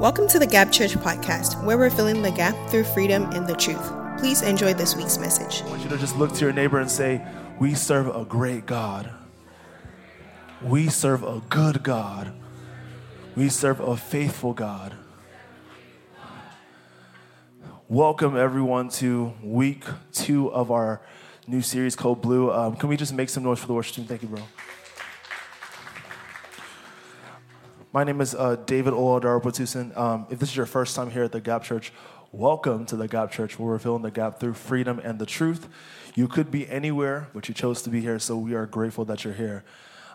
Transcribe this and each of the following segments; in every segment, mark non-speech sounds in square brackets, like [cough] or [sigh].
Welcome to the Gap Church podcast, where we're filling the gap through freedom and the truth. Please enjoy this week's message. I want you to just look to your neighbor and say, We serve a great God. We serve a good God. We serve a faithful God. Welcome, everyone, to week two of our new series called Blue. Um, can we just make some noise for the worship team? Thank you, bro. My name is uh, David Oladaro Um, if this is your first time here at the Gap Church, welcome to the Gap Church, where we're filling the gap through freedom and the truth. You could be anywhere, but you chose to be here, so we are grateful that you're here.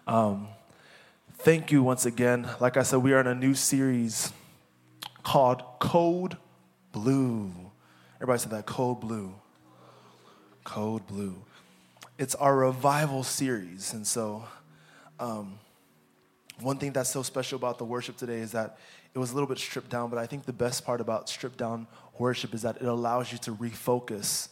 Um, thank you once again. Like I said, we are in a new series called Code Blue. Everybody said that Code Blue. Code Blue. It's our revival series, and so. Um, one thing that's so special about the worship today is that it was a little bit stripped down, but I think the best part about stripped down worship is that it allows you to refocus,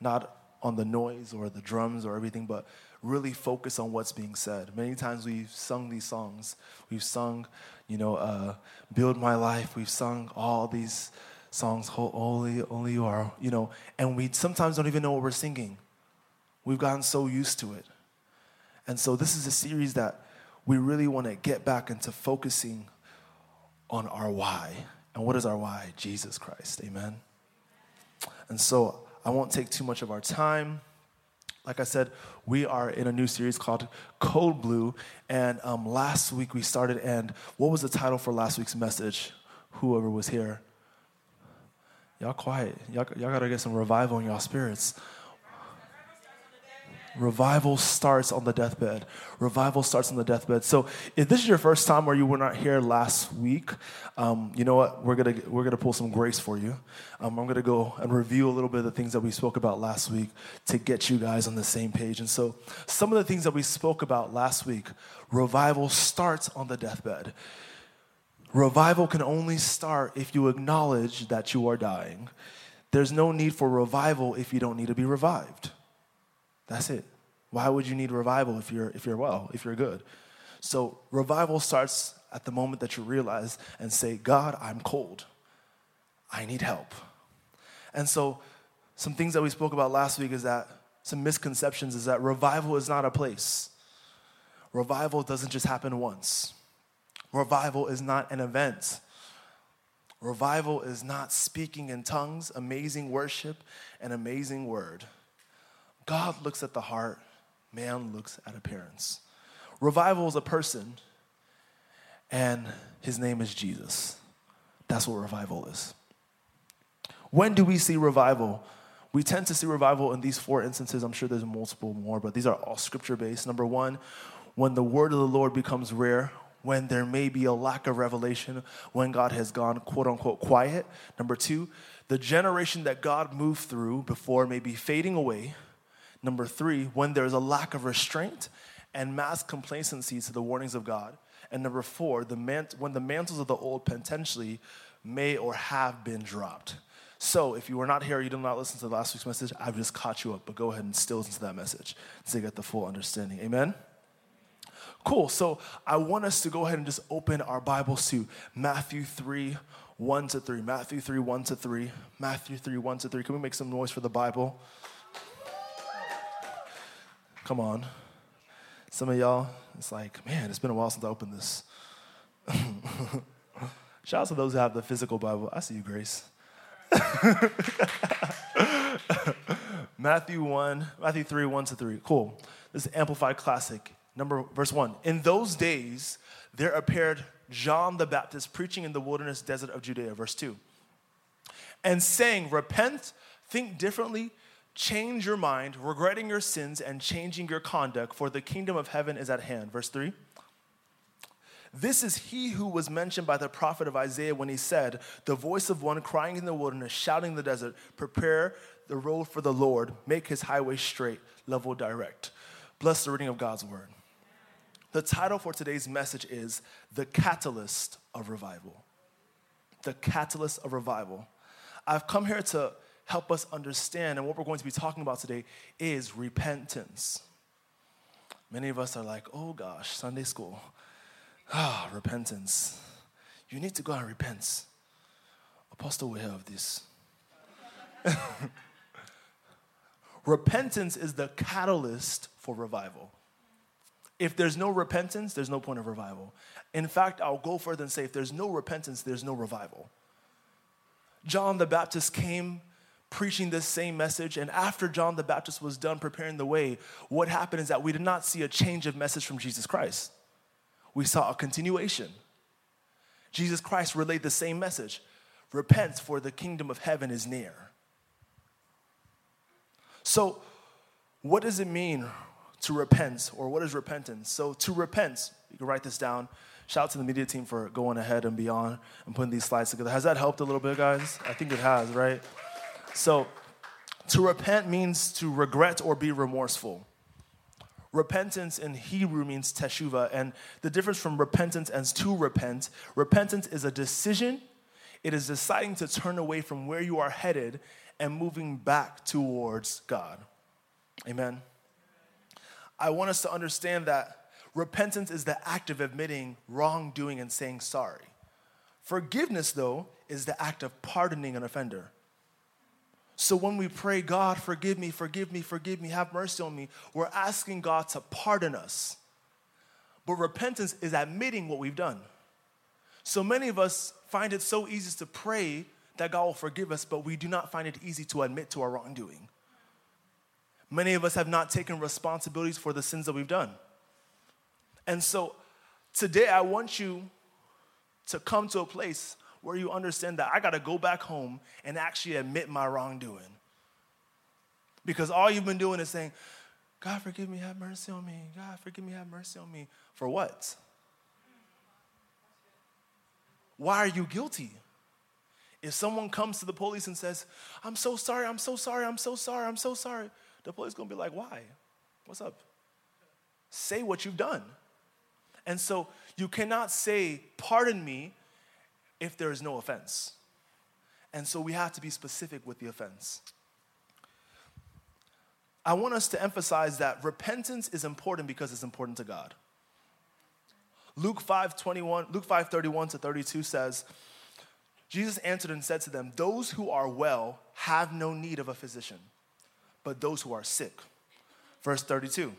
not on the noise or the drums or everything, but really focus on what's being said. Many times we've sung these songs. We've sung, you know, uh, Build My Life. We've sung all these songs, Only, only You Are, you know, and we sometimes don't even know what we're singing. We've gotten so used to it. And so this is a series that we really want to get back into focusing on our why. And what is our why? Jesus Christ. Amen. And so I won't take too much of our time. Like I said, we are in a new series called Code Blue. And um, last week we started, and what was the title for last week's message? Whoever was here. Y'all quiet. Y'all, y'all gotta get some revival in y'all spirits. Revival starts on the deathbed. Revival starts on the deathbed. So, if this is your first time or you were not here last week, um, you know what? We're gonna we're gonna pull some grace for you. Um, I'm gonna go and review a little bit of the things that we spoke about last week to get you guys on the same page. And so, some of the things that we spoke about last week, revival starts on the deathbed. Revival can only start if you acknowledge that you are dying. There's no need for revival if you don't need to be revived. That's it. Why would you need revival if you're, if you're well, if you're good? So, revival starts at the moment that you realize and say, God, I'm cold. I need help. And so, some things that we spoke about last week is that some misconceptions is that revival is not a place. Revival doesn't just happen once. Revival is not an event. Revival is not speaking in tongues, amazing worship, and amazing word. God looks at the heart, man looks at appearance. Revival is a person, and his name is Jesus. That's what revival is. When do we see revival? We tend to see revival in these four instances. I'm sure there's multiple more, but these are all scripture based. Number one, when the word of the Lord becomes rare, when there may be a lack of revelation, when God has gone quote unquote quiet. Number two, the generation that God moved through before may be fading away. Number three, when there's a lack of restraint and mass complacency to the warnings of God. And number four, the mant- when the mantles of the old potentially may or have been dropped. So, if you were not here, you did not listen to last week's message, I've just caught you up, but go ahead and still listen to that message to get the full understanding. Amen? Cool. So, I want us to go ahead and just open our Bibles to Matthew 3 1 to 3. Matthew 3 1 to 3. Matthew 3 1 to 3. Can we make some noise for the Bible? Come on. Some of y'all, it's like, man, it's been a while since I opened this. [laughs] Shout out to those who have the physical Bible. I see you, Grace. [laughs] Matthew 1, Matthew 3, 1 to 3. Cool. This is Amplified Classic. Number verse 1. In those days there appeared John the Baptist preaching in the wilderness desert of Judea, verse 2. And saying, Repent, think differently, change your mind, regretting your sins and changing your conduct, for the kingdom of heaven is at hand. Verse 3. This is he who was mentioned by the prophet of Isaiah when he said, The voice of one crying in the wilderness, shouting in the desert, Prepare the road for the Lord, make his highway straight, level direct. Bless the reading of God's word. The title for today's message is The Catalyst of Revival. The Catalyst of Revival. I've come here to help us understand. And what we're going to be talking about today is repentance. Many of us are like, oh gosh, Sunday school. [sighs] Ah, repentance. you need to go and repent. Apostle will have this. [laughs] repentance is the catalyst for revival. If there's no repentance, there's no point of revival. In fact, I'll go further and say if there's no repentance, there's no revival. John the Baptist came preaching this same message, and after John the Baptist was done preparing the way, what happened is that we did not see a change of message from Jesus Christ. We saw a continuation. Jesus Christ relayed the same message Repent, for the kingdom of heaven is near. So, what does it mean to repent, or what is repentance? So, to repent, you can write this down. Shout out to the media team for going ahead and beyond and putting these slides together. Has that helped a little bit, guys? I think it has, right? So, to repent means to regret or be remorseful. Repentance in Hebrew means teshuva, and the difference from repentance and to repent, repentance is a decision. It is deciding to turn away from where you are headed and moving back towards God. Amen. I want us to understand that Repentance is the act of admitting wrongdoing and saying sorry. Forgiveness, though, is the act of pardoning an offender. So when we pray, God, forgive me, forgive me, forgive me, have mercy on me, we're asking God to pardon us. But repentance is admitting what we've done. So many of us find it so easy to pray that God will forgive us, but we do not find it easy to admit to our wrongdoing. Many of us have not taken responsibilities for the sins that we've done. And so today I want you to come to a place where you understand that I got to go back home and actually admit my wrongdoing. Because all you've been doing is saying, God, forgive me, have mercy on me. God, forgive me, have mercy on me. For what? Why are you guilty? If someone comes to the police and says, I'm so sorry, I'm so sorry, I'm so sorry, I'm so sorry, the police gonna be like, why? What's up? Say what you've done. And so you cannot say, pardon me, if there is no offense. And so we have to be specific with the offense. I want us to emphasize that repentance is important because it's important to God. Luke 5 21, Luke 5 31 to 32 says, Jesus answered and said to them, Those who are well have no need of a physician, but those who are sick. Verse 32.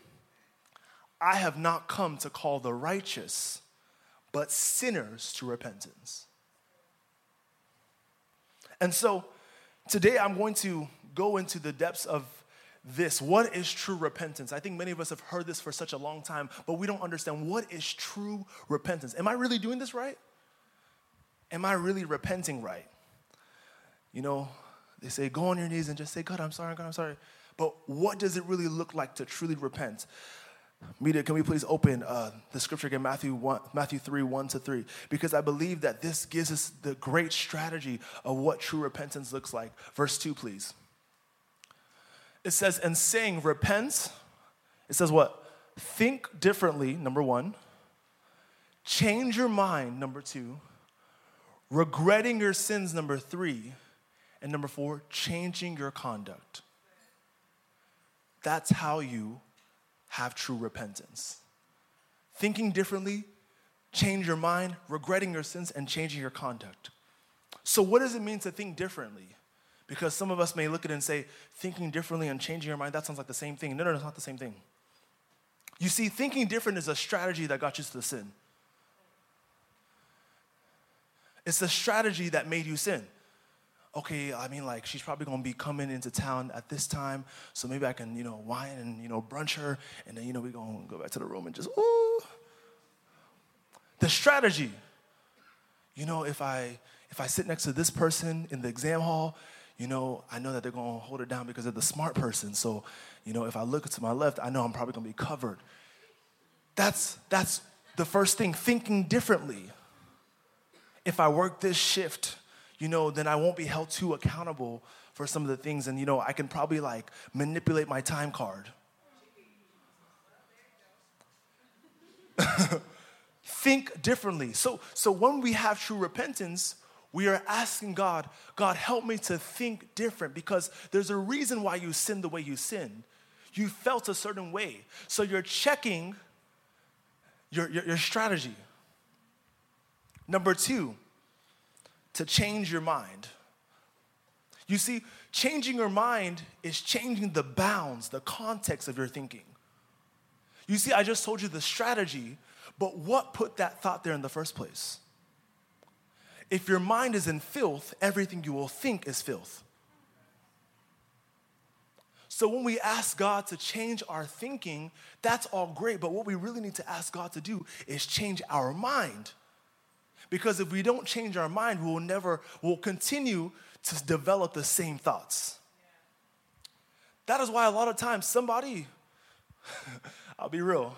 I have not come to call the righteous, but sinners to repentance. And so today I'm going to go into the depths of this. What is true repentance? I think many of us have heard this for such a long time, but we don't understand what is true repentance. Am I really doing this right? Am I really repenting right? You know, they say go on your knees and just say, God, I'm sorry, God, I'm sorry. But what does it really look like to truly repent? Media, can we please open uh, the scripture again, Matthew, 1, Matthew 3, 1 to 3? Because I believe that this gives us the great strategy of what true repentance looks like. Verse 2, please. It says, and saying, repent, it says what? Think differently, number one. Change your mind, number two. Regretting your sins, number three. And number four, changing your conduct. That's how you have true repentance. Thinking differently, change your mind, regretting your sins, and changing your conduct. So, what does it mean to think differently? Because some of us may look at it and say, thinking differently and changing your mind, that sounds like the same thing. No, no, it's not the same thing. You see, thinking different is a strategy that got you to the sin. It's the strategy that made you sin okay, I mean, like, she's probably gonna be coming into town at this time, so maybe I can, you know, wine and, you know, brunch her, and then, you know, we're gonna go back to the room and just, ooh. The strategy, you know, if I if I sit next to this person in the exam hall, you know, I know that they're gonna hold it down because they're the smart person. So, you know, if I look to my left, I know I'm probably gonna be covered. That's that's the first thing, thinking differently. If I work this shift, you know, then I won't be held too accountable for some of the things. And, you know, I can probably like manipulate my time card. [laughs] Think differently. So, so when we have true repentance, we are asking God, God, help me to think different because there's a reason why you sinned the way you sinned. You felt a certain way. So you're checking your, your, your strategy. Number two, to change your mind. You see, changing your mind is changing the bounds, the context of your thinking. You see, I just told you the strategy, but what put that thought there in the first place? If your mind is in filth, everything you will think is filth. So when we ask God to change our thinking, that's all great, but what we really need to ask God to do is change our mind. Because if we don't change our mind, we will never, we'll continue to develop the same thoughts. That is why a lot of times somebody, [laughs] I'll be real,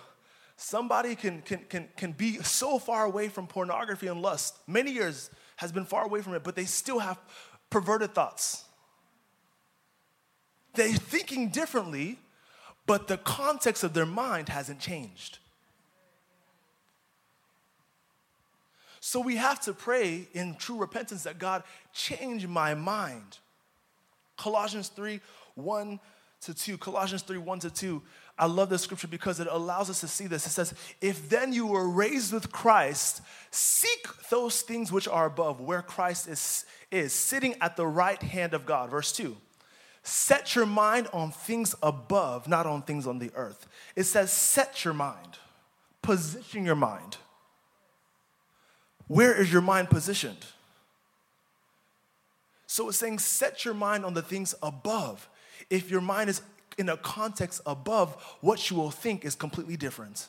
somebody can, can, can, can be so far away from pornography and lust, many years has been far away from it, but they still have perverted thoughts. They're thinking differently, but the context of their mind hasn't changed. So we have to pray in true repentance that God change my mind. Colossians 3 1 to 2. Colossians 3 1 to 2. I love this scripture because it allows us to see this. It says, If then you were raised with Christ, seek those things which are above, where Christ is, is sitting at the right hand of God. Verse 2. Set your mind on things above, not on things on the earth. It says, Set your mind, position your mind. Where is your mind positioned? So it's saying, set your mind on the things above. If your mind is in a context above, what you will think is completely different.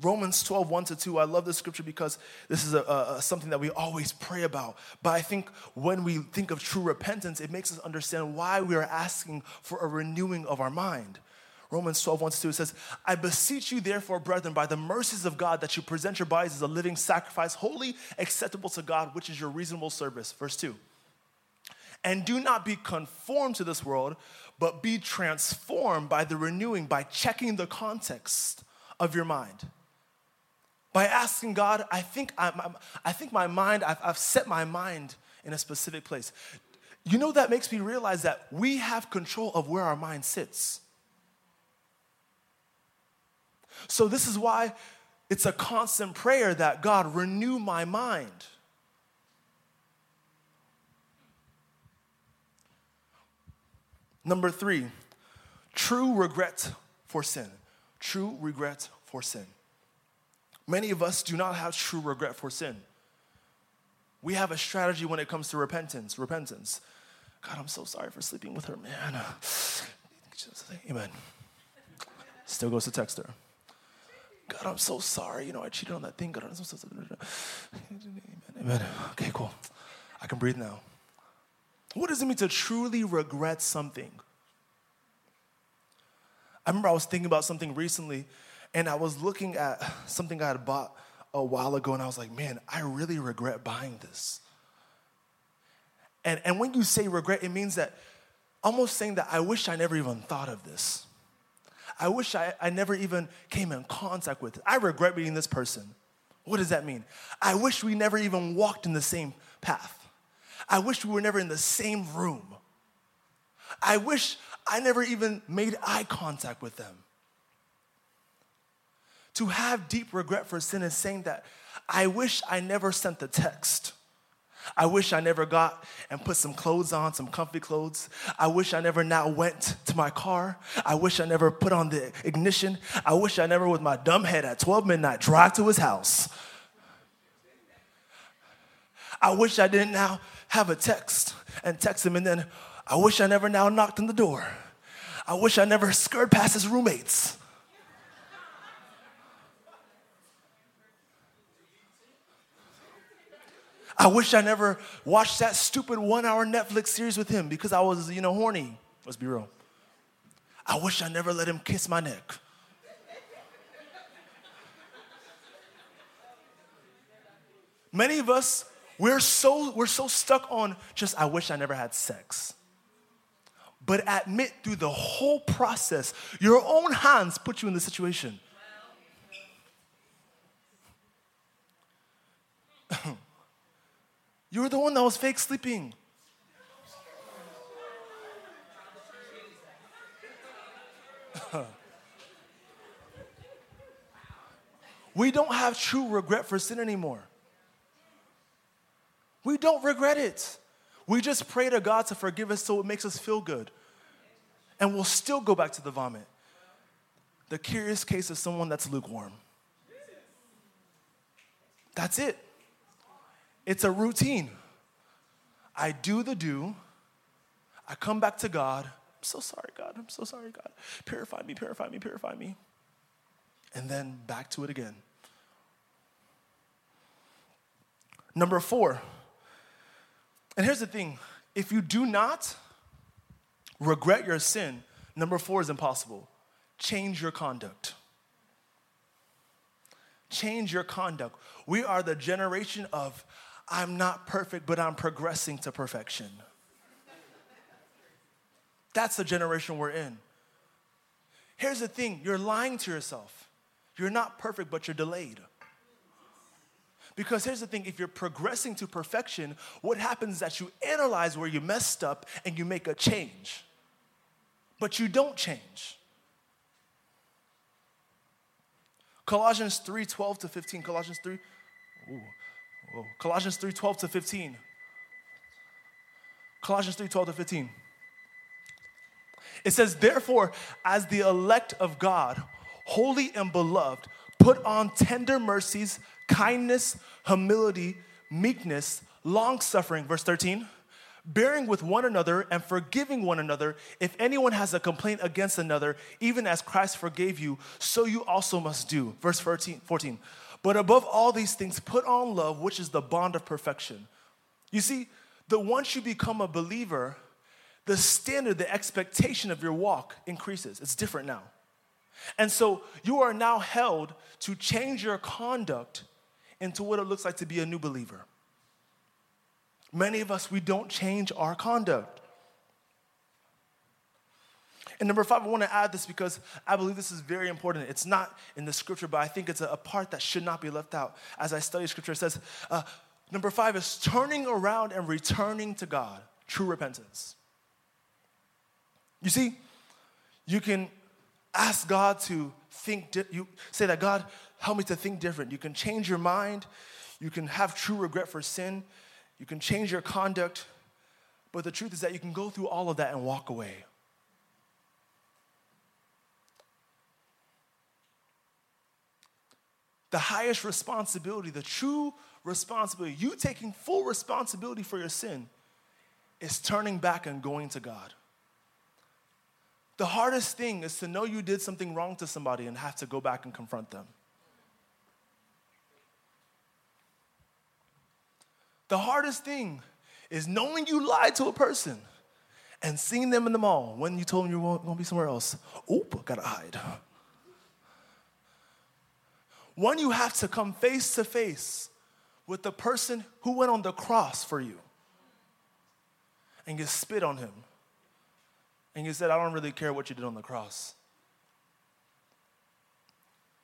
Romans 12, 1 to 2. I love this scripture because this is a, a, something that we always pray about. But I think when we think of true repentance, it makes us understand why we are asking for a renewing of our mind. Romans 12, 1 to 2, says, I beseech you, therefore, brethren, by the mercies of God, that you present your bodies as a living sacrifice, holy, acceptable to God, which is your reasonable service. Verse 2. And do not be conformed to this world, but be transformed by the renewing, by checking the context of your mind. By asking God, I think, I'm, i think my mind, I've, I've set my mind in a specific place. You know, that makes me realize that we have control of where our mind sits. So, this is why it's a constant prayer that God renew my mind. Number three, true regret for sin. True regret for sin. Many of us do not have true regret for sin. We have a strategy when it comes to repentance. Repentance. God, I'm so sorry for sleeping with her, man. [sighs] Amen. Still goes to text her. God, I'm so sorry. You know, I cheated on that thing. God, I'm so sorry. Amen. Okay, cool. I can breathe now. What does it mean to truly regret something? I remember I was thinking about something recently, and I was looking at something I had bought a while ago, and I was like, man, I really regret buying this. And, and when you say regret, it means that almost saying that I wish I never even thought of this. I wish I, I never even came in contact with. I regret meeting this person. What does that mean? I wish we never even walked in the same path. I wish we were never in the same room. I wish I never even made eye contact with them. To have deep regret for sin is saying that I wish I never sent the text. I wish I never got and put some clothes on, some comfy clothes. I wish I never now went to my car. I wish I never put on the ignition. I wish I never, with my dumb head at 12 midnight, drive to his house. I wish I didn't now have a text and text him, and then I wish I never now knocked on the door. I wish I never skirted past his roommates. I wish I never watched that stupid one hour Netflix series with him because I was, you know, horny. Let's be real. I wish I never let him kiss my neck. Many of us, we're so, we're so stuck on just, I wish I never had sex. But admit through the whole process, your own hands put you in the situation. [laughs] You were the one that was fake sleeping. [laughs] We don't have true regret for sin anymore. We don't regret it. We just pray to God to forgive us so it makes us feel good. And we'll still go back to the vomit. The curious case of someone that's lukewarm. That's it. It's a routine. I do the do, I come back to God. I'm so sorry, God. I'm so sorry, God. Purify me, purify me, purify me. And then back to it again. Number four, and here's the thing if you do not regret your sin, number four is impossible. Change your conduct. Change your conduct. We are the generation of, I'm not perfect, but I'm progressing to perfection. That's the generation we're in. Here's the thing you're lying to yourself. You're not perfect, but you're delayed. Because here's the thing if you're progressing to perfection, what happens is that you analyze where you messed up and you make a change. But you don't change. Colossians 3 12 to 15. Colossians 3. Ooh, whoa. Colossians 3 12 to 15. Colossians 3 12 to 15. It says, Therefore, as the elect of God, holy and beloved, put on tender mercies, kindness, humility, meekness, long suffering. Verse 13 bearing with one another and forgiving one another if anyone has a complaint against another, even as Christ forgave you, so you also must do. Verse 14. 14. But above all these things, put on love, which is the bond of perfection. You see, the once you become a believer, the standard, the expectation of your walk increases. It's different now. And so you are now held to change your conduct into what it looks like to be a new believer. Many of us, we don't change our conduct. And number five, I want to add this because I believe this is very important. It's not in the scripture, but I think it's a, part that should not be left out. As I study scripture, it says, uh, number five is turning around and returning to God, true repentance. You see, you can ask God to think, di- you say that, God, help me to think different. You can change your mind. You can have true regret for sin. You can change your conduct. But the truth is that you can go through all of that and walk away. The highest responsibility, the true responsibility, you taking full responsibility for your sin, is turning back and going to God. The hardest thing is to know you did something wrong to somebody and have to go back and confront them. The hardest thing is knowing you lied to a person and seeing them in the mall when you told them you were going to be somewhere else. Oop, gotta hide. When you have to come face to face with the person who went on the cross for you and you spit on him and you said, I don't really care what you did on the cross.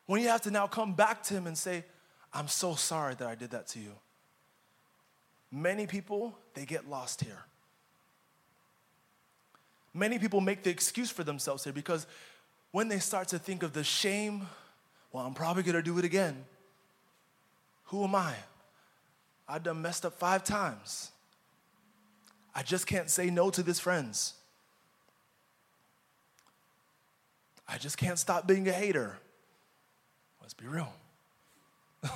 When you have to now come back to him and say, I'm so sorry that I did that to you. Many people, they get lost here. Many people make the excuse for themselves here because when they start to think of the shame, well, I'm probably gonna do it again. Who am I? I done messed up five times. I just can't say no to this friends. I just can't stop being a hater. Let's be real. [laughs]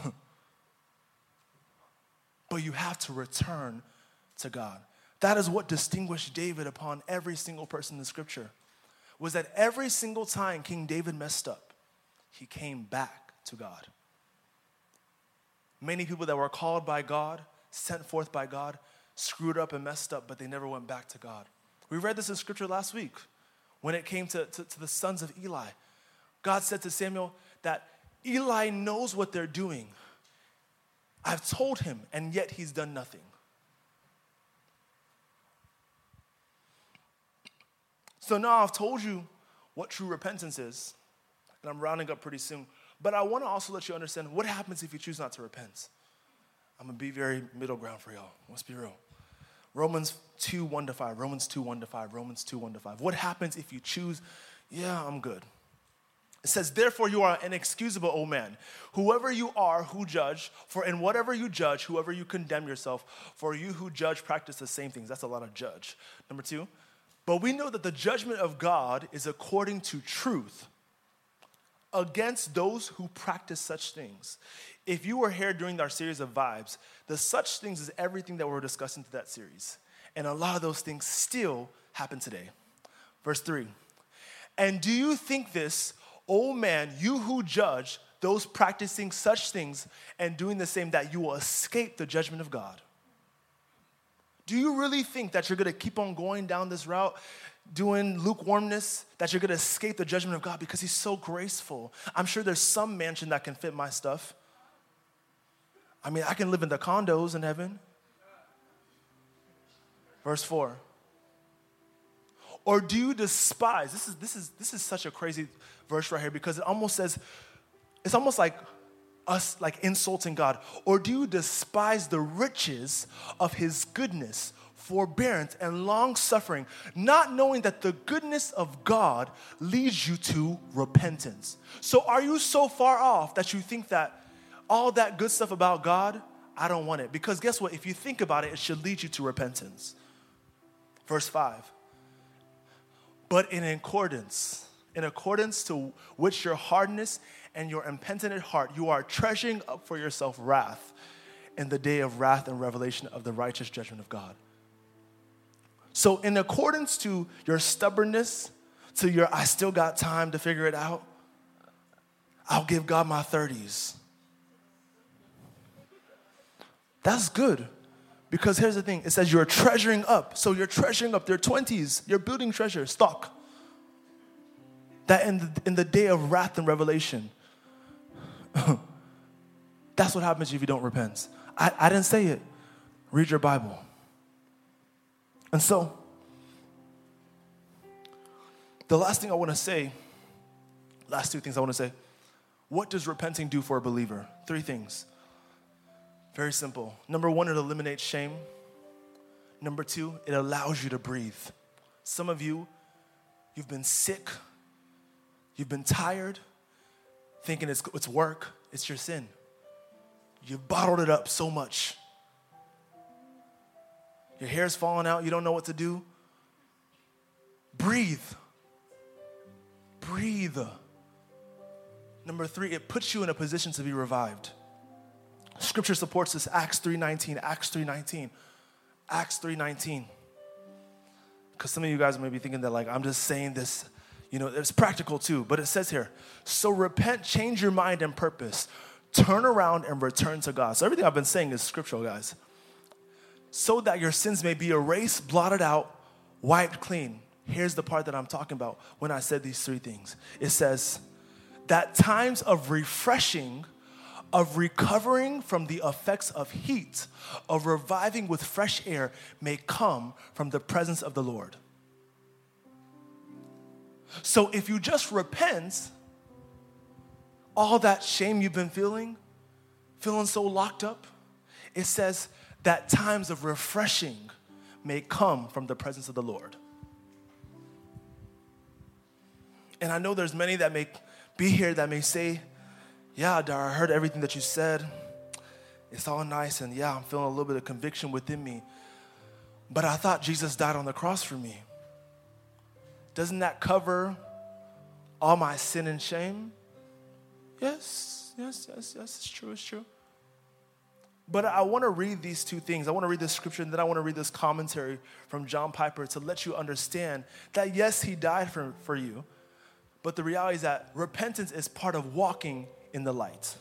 but you have to return to God. That is what distinguished David upon every single person in the scripture. Was that every single time King David messed up, he came back to God. Many people that were called by God, sent forth by God, screwed up and messed up, but they never went back to God. We read this in scripture last week when it came to, to, to the sons of Eli. God said to Samuel that Eli knows what they're doing. I've told him, and yet he's done nothing. So now I've told you what true repentance is, and I'm rounding up pretty soon. But I want to also let you understand what happens if you choose not to repent. I'm gonna be very middle ground for y'all. Let's be real. Romans 2 1 to 5, Romans 2 1 to 5, Romans 2 1 to 5. What happens if you choose, yeah, I'm good? It says, Therefore, you are inexcusable, O man. Whoever you are who judge, for in whatever you judge, whoever you condemn yourself, for you who judge practice the same things. That's a lot of judge. Number two, but we know that the judgment of God is according to truth against those who practice such things. If you were here during our series of vibes, the such things is everything that we're discussing to that series. And a lot of those things still happen today. Verse three. And do you think this, O man, you who judge those practicing such things and doing the same, that you will escape the judgment of God? Do you really think that you're gonna keep on going down this route, doing lukewarmness, that you're gonna escape the judgment of God because He's so graceful? I'm sure there's some mansion that can fit my stuff. I mean, I can live in the condos in heaven. Verse 4. Or do you despise? This is, this, is, this is such a crazy verse right here because it almost says, it's almost like us like insulting God. Or do you despise the riches of his goodness, forbearance, and long suffering, not knowing that the goodness of God leads you to repentance? So are you so far off that you think that all that good stuff about God, I don't want it? Because guess what? If you think about it, it should lead you to repentance. Verse 5 but in accordance, in accordance to which your hardness and your impenitent heart, you are treasuring up for yourself wrath in the day of wrath and revelation of the righteous judgment of God. So, in accordance to your stubbornness, to your I still got time to figure it out, I'll give God my 30s. That's good. Because here's the thing it says you're treasuring up. So you're treasuring up their 20s. You're building treasure, stock. That in the, in the day of wrath and revelation, [laughs] that's what happens if you don't repent. I, I didn't say it. Read your Bible. And so, the last thing I want to say, last two things I want to say, what does repenting do for a believer? Three things. Very simple. Number one, it eliminates shame. Number two, it allows you to breathe. Some of you, you've been sick, you've been tired, thinking it's, it's work, it's your sin. You've bottled it up so much. Your hair's falling out, you don't know what to do. Breathe. Breathe. Number three, it puts you in a position to be revived. Scripture supports this. Acts 3.19, Acts 3.19, Acts 3.19. Because some of you guys may be thinking that like, I'm just saying this, you know, it's practical too. But it says here, so repent, change your mind and purpose. Turn around and return to God. So everything I've been saying is scriptural, guys. So that your sins may be erased, blotted out, wiped clean. Here's the part that I'm talking about when I said these three things. It says that times of refreshing – of recovering from the effects of heat, of reviving with fresh air may come from the presence of the Lord. So if you just repent, all that shame you've been feeling, feeling so locked up, it says that times of refreshing may come from the presence of the Lord. And I know there's many that may be here that may say, yeah, Dar, I heard everything that you said. It's all nice, and yeah, I'm feeling a little bit of conviction within me. But I thought Jesus died on the cross for me. Doesn't that cover all my sin and shame? Yes, yes, yes, yes, it's true, it's true. But I want to read these two things. I want to read this scripture and then I want to read this commentary from John Piper to let you understand that yes, he died for, for you, but the reality is that repentance is part of walking in the light.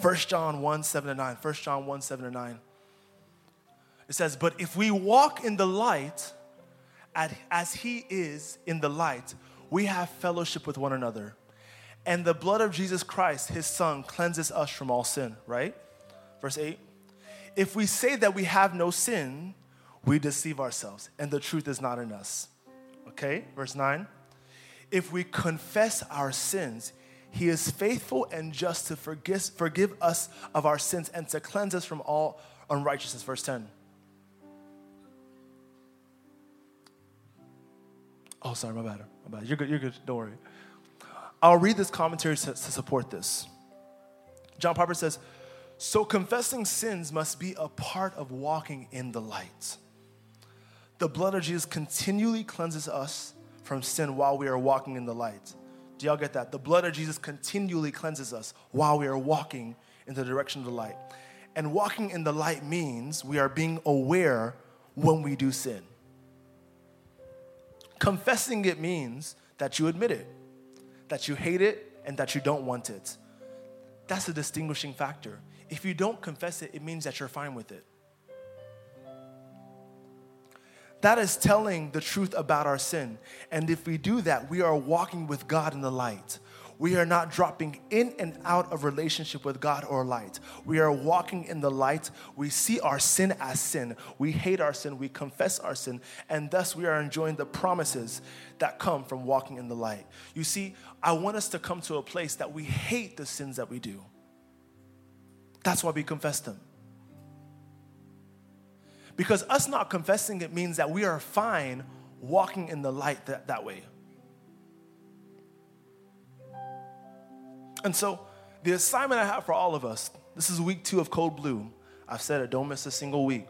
1 John 1 7 to 9. 1 John 1 7 to 9. It says, But if we walk in the light as he is in the light, we have fellowship with one another. And the blood of Jesus Christ, his son, cleanses us from all sin, right? Verse 8. If we say that we have no sin, we deceive ourselves, and the truth is not in us. Okay? Verse 9. If we confess our sins, he is faithful and just to forgive, forgive us of our sins and to cleanse us from all unrighteousness. Verse 10. Oh, sorry, my bad. My bad. You're good. You're good. Don't worry. I'll read this commentary to, to support this. John Piper says, So confessing sins must be a part of walking in the light. The blood of Jesus continually cleanses us from sin while we are walking in the light. Do y'all get that? The blood of Jesus continually cleanses us while we are walking in the direction of the light. And walking in the light means we are being aware when we do sin. Confessing it means that you admit it, that you hate it, and that you don't want it. That's a distinguishing factor. If you don't confess it, it means that you're fine with it. That is telling the truth about our sin. And if we do that, we are walking with God in the light. We are not dropping in and out of relationship with God or light. We are walking in the light. We see our sin as sin. We hate our sin. We confess our sin. And thus we are enjoying the promises that come from walking in the light. You see, I want us to come to a place that we hate the sins that we do. That's why we confess them. Because us not confessing it means that we are fine walking in the light that, that way. And so, the assignment I have for all of us this is week two of Code Blue. I've said it, don't miss a single week.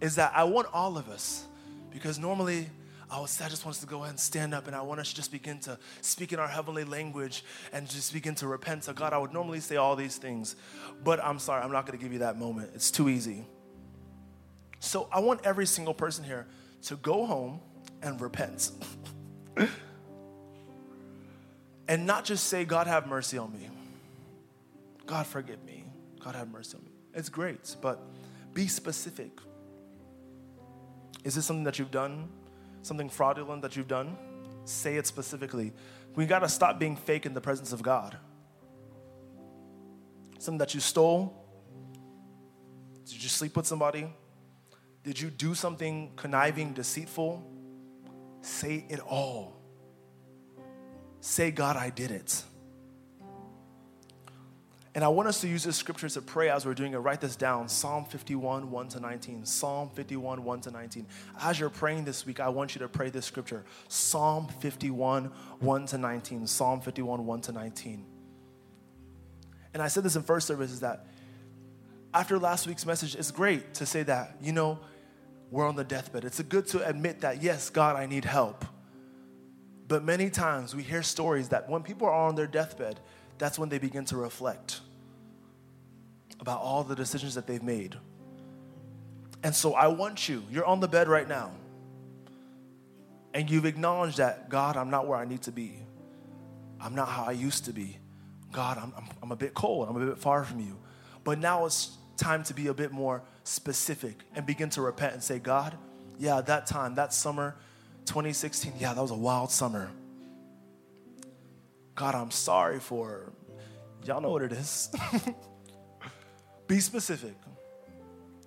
Is that I want all of us, because normally I, was, I just want us to go ahead and stand up and I want us to just begin to speak in our heavenly language and just begin to repent to God. I would normally say all these things, but I'm sorry, I'm not going to give you that moment. It's too easy. So I want every single person here to go home and repent. [laughs] and not just say, God, have mercy on me. God, forgive me. God, have mercy on me. It's great, but be specific. Is this something that you've done? Something fraudulent that you've done? Say it specifically. We got to stop being fake in the presence of God. Something that you stole? Did you sleep with somebody? Did you do something conniving, deceitful? Say it all. Say, God, I did it. And I want us to use this scripture to pray as we're doing it. Write this down Psalm 51, 1 to 19. Psalm 51, 1 to 19. As you're praying this week, I want you to pray this scripture Psalm 51, 1 to 19. Psalm 51, 1 to 19. And I said this in first service is that after last week's message, it's great to say that, you know, we're on the deathbed. It's good to admit that, yes, God, I need help. But many times we hear stories that when people are on their deathbed, that's when they begin to reflect about all the decisions that they've made. And so I want you, you're on the bed right now, and you've acknowledged that, God, I'm not where I need to be. I'm not how I used to be. God, I'm, I'm, I'm a bit cold, I'm a bit far from you. But now it's time to be a bit more specific and begin to repent and say, God, yeah, that time, that summer, 2016, yeah, that was a wild summer. God, I'm sorry for, y'all know what it is. [laughs] Be specific.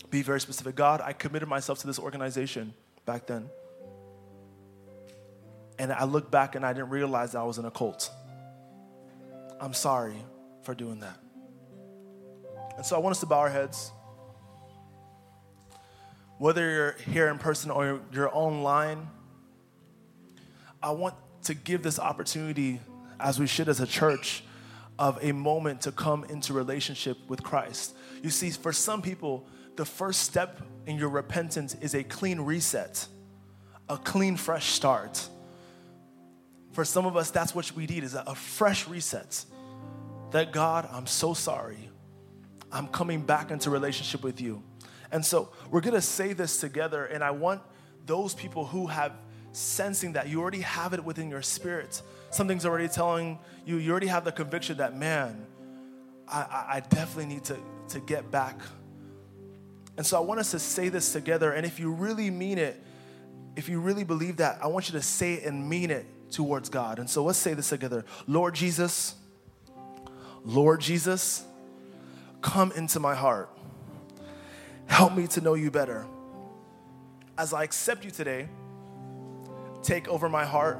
Be very specific. God, I committed myself to this organization back then. And I look back and I didn't realize I was in a cult. I'm sorry for doing that. And so I want us to bow our heads. Whether you're here in person or you're online, I want to give this opportunity, as we should as a church, of a moment to come into relationship with Christ. You see, for some people, the first step in your repentance is a clean reset, a clean, fresh start. For some of us, that's what we need is a fresh reset. That God, I'm so sorry. I'm coming back into relationship with you. And so we're gonna say this together, and I want those people who have sensing that you already have it within your spirit. Something's already telling you, you already have the conviction that, man, I, I definitely need to, to get back. And so I want us to say this together. And if you really mean it, if you really believe that, I want you to say it and mean it towards God. And so let's say this together Lord Jesus, Lord Jesus, come into my heart. Help me to know you better. As I accept you today, take over my heart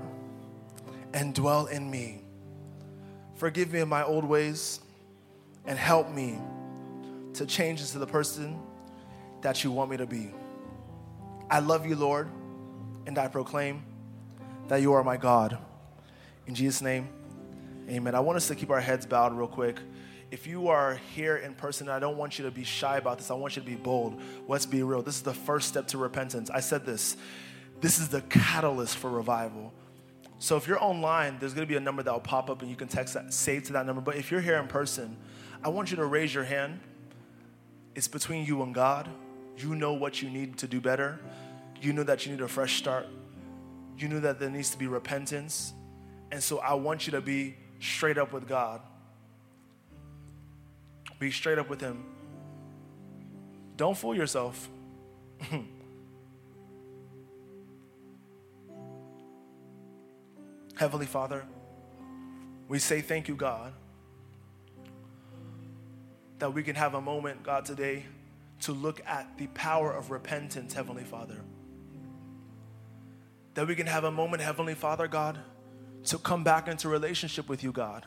and dwell in me. Forgive me of my old ways and help me to change into the person that you want me to be. I love you, Lord, and I proclaim that you are my God. In Jesus' name, amen. I want us to keep our heads bowed real quick. If you are here in person, I don't want you to be shy about this. I want you to be bold. Let's be real. This is the first step to repentance. I said this. This is the catalyst for revival. So if you're online, there's going to be a number that will pop up and you can text that, save to that number. But if you're here in person, I want you to raise your hand. It's between you and God. You know what you need to do better. You know that you need a fresh start. You know that there needs to be repentance. And so I want you to be straight up with God. Be straight up with Him. Don't fool yourself. [laughs] Heavenly Father, we say thank you, God, that we can have a moment, God, today to look at the power of repentance, Heavenly Father. That we can have a moment, Heavenly Father, God, to come back into relationship with you, God.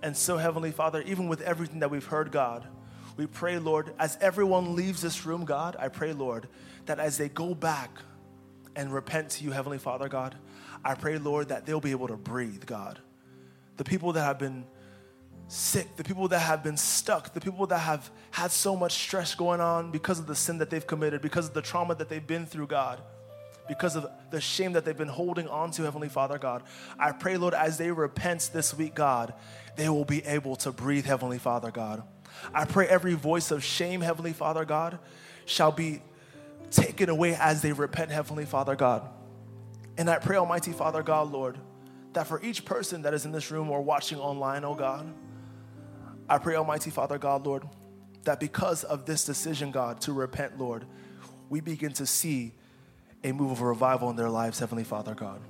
And so, Heavenly Father, even with everything that we've heard, God, we pray, Lord, as everyone leaves this room, God, I pray, Lord, that as they go back and repent to you, Heavenly Father, God, I pray, Lord, that they'll be able to breathe, God. The people that have been sick, the people that have been stuck, the people that have had so much stress going on because of the sin that they've committed, because of the trauma that they've been through, God, because of the shame that they've been holding on to, Heavenly Father, God. I pray, Lord, as they repent this week, God, they will be able to breathe, Heavenly Father, God. I pray every voice of shame, Heavenly Father, God, shall be taken away as they repent, Heavenly Father, God. And I pray, Almighty Father, God, Lord, that for each person that is in this room or watching online, oh God, I pray, Almighty Father God, Lord, that because of this decision, God, to repent, Lord, we begin to see a move of revival in their lives, Heavenly Father God.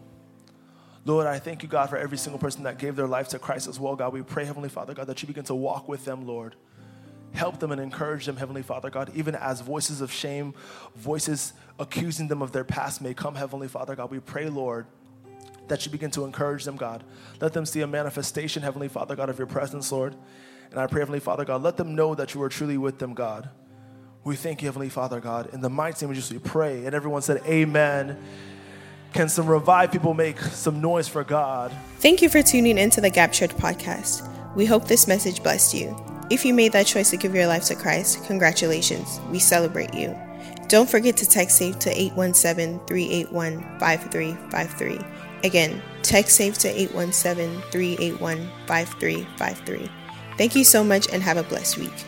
Lord, I thank you, God, for every single person that gave their life to Christ as well, God. We pray, Heavenly Father God, that you begin to walk with them, Lord. Help them and encourage them, Heavenly Father God, even as voices of shame, voices accusing them of their past may come, Heavenly Father God. We pray, Lord, that you begin to encourage them, God. Let them see a manifestation, Heavenly Father God, of your presence, Lord. And I pray, Heavenly Father God, let them know that you are truly with them, God. We thank you, Heavenly Father God. In the mighty name of Jesus, we pray. And everyone said, Amen. Can some revived people make some noise for God? Thank you for tuning into the Gap Church podcast. We hope this message blessed you. If you made that choice to give your life to Christ, congratulations. We celebrate you. Don't forget to text SAVE to 817 381 5353. Again, text SAVE to 817 381 5353. Thank you so much and have a blessed week.